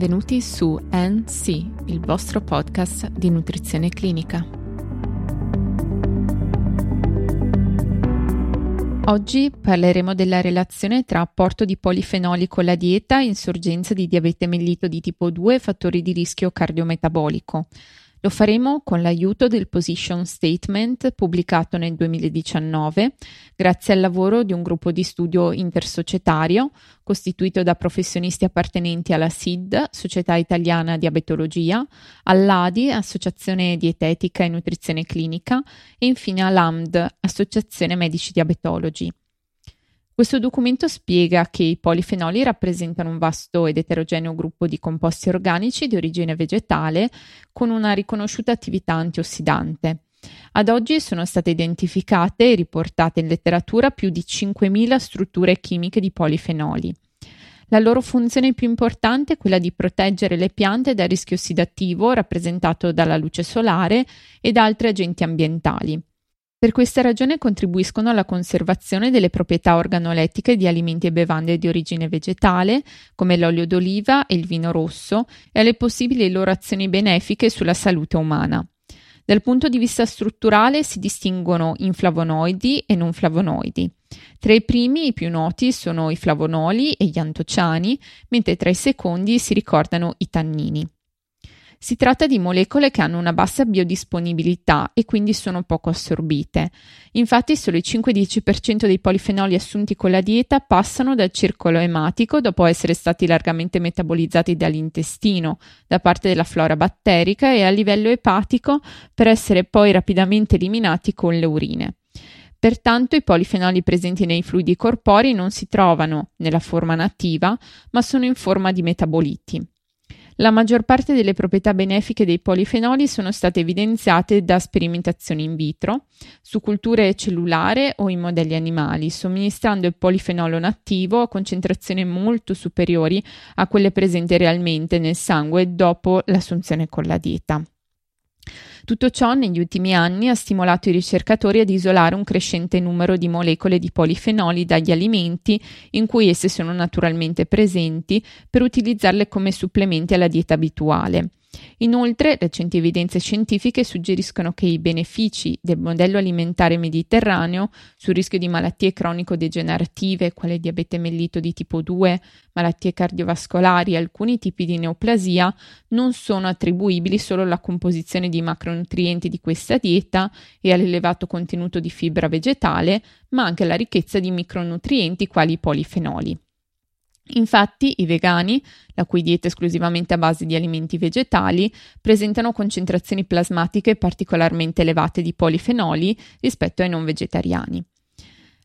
benvenuti su NC, il vostro podcast di nutrizione clinica. Oggi parleremo della relazione tra apporto di polifenoli con la dieta, insorgenza di diabete mellito di tipo 2 e fattori di rischio cardiometabolico. Lo faremo con l'aiuto del Position Statement pubblicato nel 2019 grazie al lavoro di un gruppo di studio intersocietario costituito da professionisti appartenenti alla SID, Società Italiana Diabetologia, all'ADI, Associazione Dietetica e Nutrizione Clinica e infine all'AMD, Associazione Medici Diabetologi. Questo documento spiega che i polifenoli rappresentano un vasto ed eterogeneo gruppo di composti organici di origine vegetale con una riconosciuta attività antiossidante. Ad oggi sono state identificate e riportate in letteratura più di 5.000 strutture chimiche di polifenoli. La loro funzione più importante è quella di proteggere le piante dal rischio ossidativo rappresentato dalla luce solare e da altri agenti ambientali. Per questa ragione contribuiscono alla conservazione delle proprietà organolettiche di alimenti e bevande di origine vegetale, come l'olio d'oliva e il vino rosso, e alle possibili loro azioni benefiche sulla salute umana. Dal punto di vista strutturale si distinguono in flavonoidi e non flavonoidi. Tra i primi i più noti sono i flavonoli e gli antociani, mentre tra i secondi si ricordano i tannini. Si tratta di molecole che hanno una bassa biodisponibilità e quindi sono poco assorbite. Infatti solo il 5-10% dei polifenoli assunti con la dieta passano dal circolo ematico dopo essere stati largamente metabolizzati dall'intestino da parte della flora batterica e a livello epatico per essere poi rapidamente eliminati con le urine. Pertanto i polifenoli presenti nei fluidi corporei non si trovano nella forma nativa, ma sono in forma di metaboliti. La maggior parte delle proprietà benefiche dei polifenoli sono state evidenziate da sperimentazioni in vitro, su culture cellulare o in modelli animali, somministrando il polifenolo nattivo a concentrazioni molto superiori a quelle presenti realmente nel sangue dopo l'assunzione con la dieta. Tutto ciò negli ultimi anni ha stimolato i ricercatori ad isolare un crescente numero di molecole di polifenoli dagli alimenti in cui esse sono naturalmente presenti per utilizzarle come supplementi alla dieta abituale. Inoltre, recenti evidenze scientifiche suggeriscono che i benefici del modello alimentare mediterraneo sul rischio di malattie cronico-degenerative, quale diabete mellito di tipo 2, malattie cardiovascolari e alcuni tipi di neoplasia, non sono attribuibili solo alla composizione di macronutrienti di questa dieta e all'elevato contenuto di fibra vegetale, ma anche alla ricchezza di micronutrienti quali i polifenoli. Infatti i vegani, la cui dieta è esclusivamente a base di alimenti vegetali, presentano concentrazioni plasmatiche particolarmente elevate di polifenoli rispetto ai non vegetariani.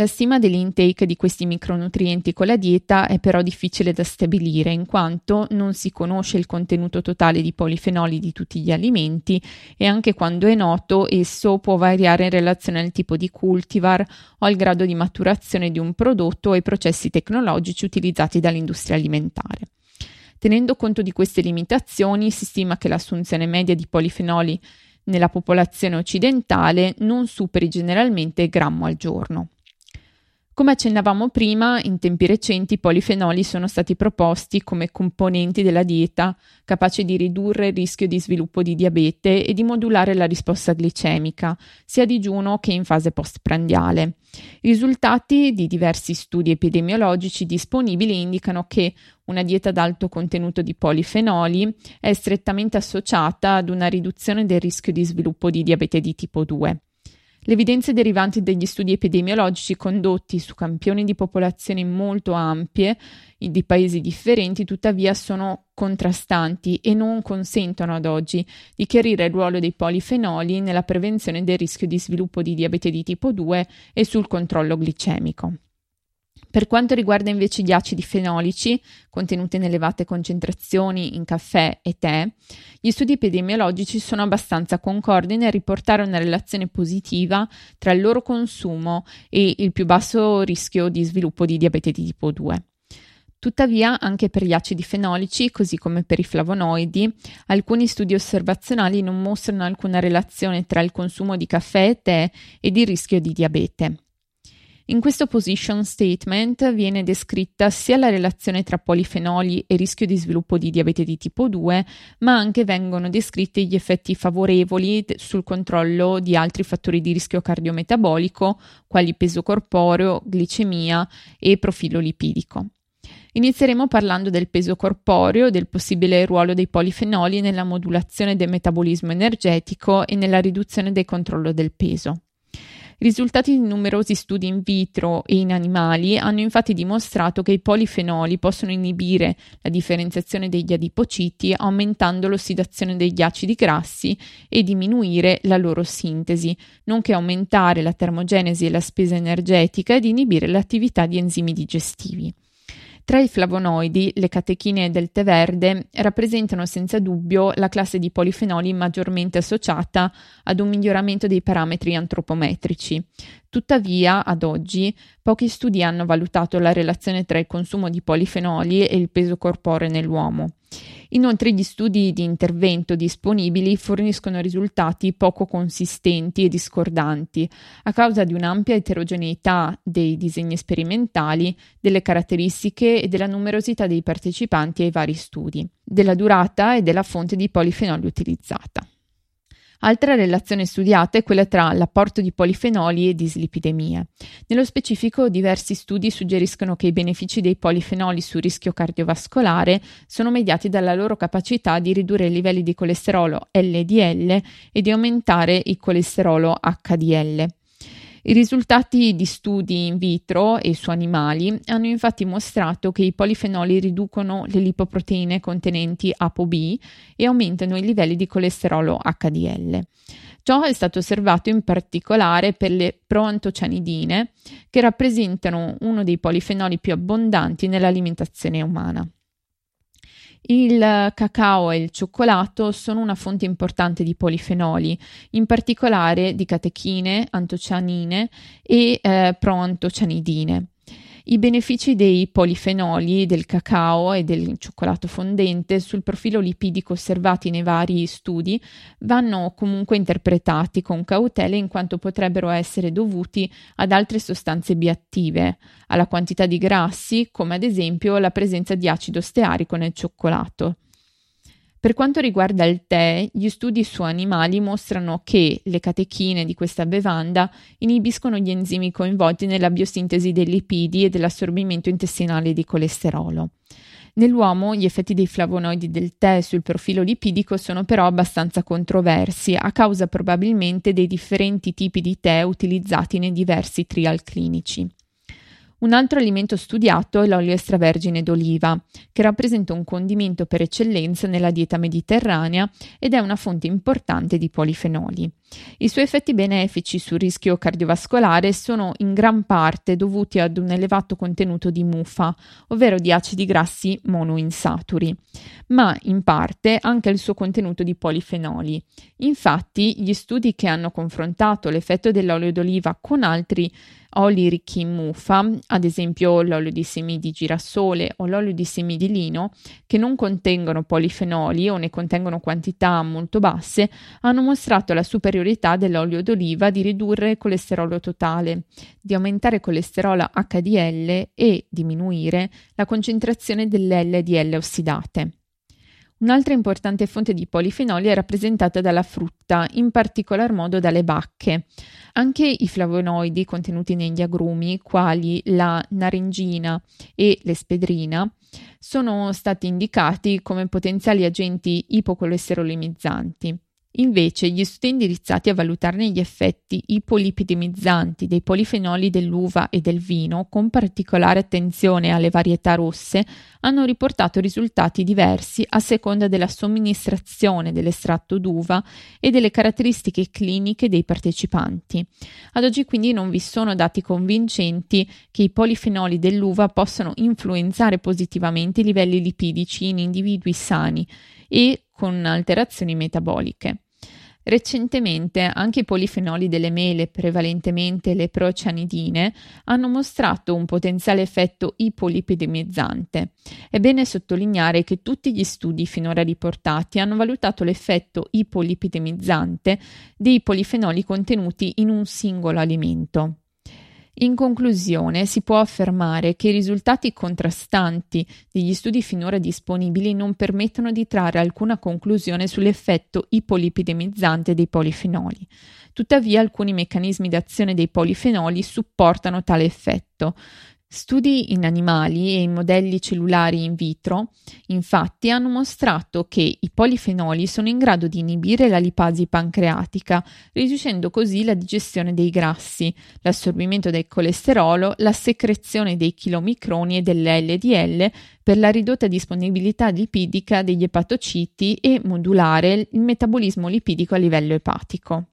La stima dell'intake di questi micronutrienti con la dieta è però difficile da stabilire in quanto non si conosce il contenuto totale di polifenoli di tutti gli alimenti e anche quando è noto esso può variare in relazione al tipo di cultivar o al grado di maturazione di un prodotto o ai processi tecnologici utilizzati dall'industria alimentare. Tenendo conto di queste limitazioni, si stima che l'assunzione media di polifenoli nella popolazione occidentale non superi generalmente il grammo al giorno. Come accennavamo prima, in tempi recenti i polifenoli sono stati proposti come componenti della dieta capaci di ridurre il rischio di sviluppo di diabete e di modulare la risposta glicemica, sia a digiuno che in fase postprandiale. I risultati di diversi studi epidemiologici disponibili indicano che una dieta ad alto contenuto di polifenoli è strettamente associata ad una riduzione del rischio di sviluppo di diabete di tipo 2. Le evidenze derivanti dagli studi epidemiologici condotti su campioni di popolazioni molto ampie di paesi differenti, tuttavia, sono contrastanti e non consentono ad oggi di chiarire il ruolo dei polifenoli nella prevenzione del rischio di sviluppo di diabete di tipo 2 e sul controllo glicemico. Per quanto riguarda invece gli acidi fenolici, contenuti in elevate concentrazioni in caffè e tè, gli studi epidemiologici sono abbastanza concordi nel riportare una relazione positiva tra il loro consumo e il più basso rischio di sviluppo di diabete di tipo 2. Tuttavia, anche per gli acidi fenolici, così come per i flavonoidi, alcuni studi osservazionali non mostrano alcuna relazione tra il consumo di caffè e tè ed il rischio di diabete. In questo position statement viene descritta sia la relazione tra polifenoli e rischio di sviluppo di diabete di tipo 2, ma anche vengono descritti gli effetti favorevoli sul controllo di altri fattori di rischio cardiometabolico, quali peso corporeo, glicemia e profilo lipidico. Inizieremo parlando del peso corporeo, del possibile ruolo dei polifenoli nella modulazione del metabolismo energetico e nella riduzione del controllo del peso. I risultati di numerosi studi in vitro e in animali hanno infatti dimostrato che i polifenoli possono inibire la differenziazione degli adipociti aumentando l'ossidazione degli acidi grassi e diminuire la loro sintesi, nonché aumentare la termogenesi e la spesa energetica ed inibire l'attività di enzimi digestivi. Tra i flavonoidi, le catechinee del tè verde rappresentano senza dubbio la classe di polifenoli maggiormente associata ad un miglioramento dei parametri antropometrici. Tuttavia, ad oggi, pochi studi hanno valutato la relazione tra il consumo di polifenoli e il peso corporeo nell'uomo. Inoltre gli studi di intervento disponibili forniscono risultati poco consistenti e discordanti a causa di un'ampia eterogeneità dei disegni sperimentali, delle caratteristiche e della numerosità dei partecipanti ai vari studi, della durata e della fonte di polifenoli utilizzata. Altra relazione studiata è quella tra l'apporto di polifenoli e dislipidemia. Nello specifico, diversi studi suggeriscono che i benefici dei polifenoli sul rischio cardiovascolare sono mediati dalla loro capacità di ridurre i livelli di colesterolo LDL e di aumentare il colesterolo HDL. I risultati di studi in vitro e su animali hanno infatti mostrato che i polifenoli riducono le lipoproteine contenenti ApoB e aumentano i livelli di colesterolo HDL. Ciò è stato osservato in particolare per le proantocianidine, che rappresentano uno dei polifenoli più abbondanti nell'alimentazione umana. Il cacao e il cioccolato sono una fonte importante di polifenoli, in particolare di catechine, antocianine e eh, proantocianidine. I benefici dei polifenoli del cacao e del cioccolato fondente sul profilo lipidico osservati nei vari studi vanno comunque interpretati con cautela in quanto potrebbero essere dovuti ad altre sostanze biattive, alla quantità di grassi, come ad esempio la presenza di acido stearico nel cioccolato. Per quanto riguarda il tè, gli studi su animali mostrano che le catechine di questa bevanda inibiscono gli enzimi coinvolti nella biosintesi dei lipidi e dell'assorbimento intestinale di colesterolo. Nell'uomo gli effetti dei flavonoidi del tè sul profilo lipidico sono però abbastanza controversi, a causa probabilmente dei differenti tipi di tè utilizzati nei diversi trial clinici. Un altro alimento studiato è l'olio extravergine d'oliva, che rappresenta un condimento per eccellenza nella dieta mediterranea ed è una fonte importante di polifenoli. I suoi effetti benefici sul rischio cardiovascolare sono in gran parte dovuti ad un elevato contenuto di MUFA, ovvero di acidi grassi monoinsaturi, ma in parte anche al suo contenuto di polifenoli. Infatti, gli studi che hanno confrontato l'effetto dell'olio d'oliva con altri oli ricchi in muffa, ad esempio l'olio di semi di girasole o l'olio di semi di lino, che non contengono polifenoli o ne contengono quantità molto basse, hanno mostrato la superiorità dell'olio d'oliva di ridurre il colesterolo totale, di aumentare il colesterolo HDL e diminuire la concentrazione delle LDL ossidate. Un'altra importante fonte di polifenoli è rappresentata dalla frutta, in particolar modo dalle bacche. Anche i flavonoidi contenuti negli agrumi, quali la naringina e l'espedrina, sono stati indicati come potenziali agenti ipocolesterolemizzanti. Invece, gli studi indirizzati a valutarne gli effetti ipolipidemizzanti dei polifenoli dell'uva e del vino, con particolare attenzione alle varietà rosse, hanno riportato risultati diversi a seconda della somministrazione dell'estratto d'uva e delle caratteristiche cliniche dei partecipanti. Ad oggi quindi non vi sono dati convincenti che i polifenoli dell'uva possano influenzare positivamente i livelli lipidici in individui sani e con alterazioni metaboliche. Recentemente anche i polifenoli delle mele, prevalentemente le procianidine, hanno mostrato un potenziale effetto ipolipidemizzante. È bene sottolineare che tutti gli studi finora riportati hanno valutato l'effetto ipolipidemizzante dei polifenoli contenuti in un singolo alimento. In conclusione, si può affermare che i risultati contrastanti degli studi finora disponibili non permettono di trarre alcuna conclusione sull'effetto ipolipidemizzante dei polifenoli. Tuttavia, alcuni meccanismi d'azione dei polifenoli supportano tale effetto. Studi in animali e in modelli cellulari in vitro, infatti, hanno mostrato che i polifenoli sono in grado di inibire la lipasi pancreatica, riducendo così la digestione dei grassi, l'assorbimento del colesterolo, la secrezione dei chilomicroni e dell'LDL per la ridotta disponibilità lipidica degli epatociti e modulare il metabolismo lipidico a livello epatico.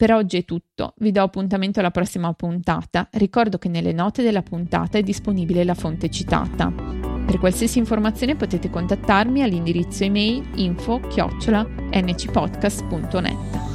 Per oggi è tutto, vi do appuntamento alla prossima puntata. Ricordo che nelle note della puntata è disponibile la fonte citata. Per qualsiasi informazione potete contattarmi all'indirizzo email info-ncpodcast.net.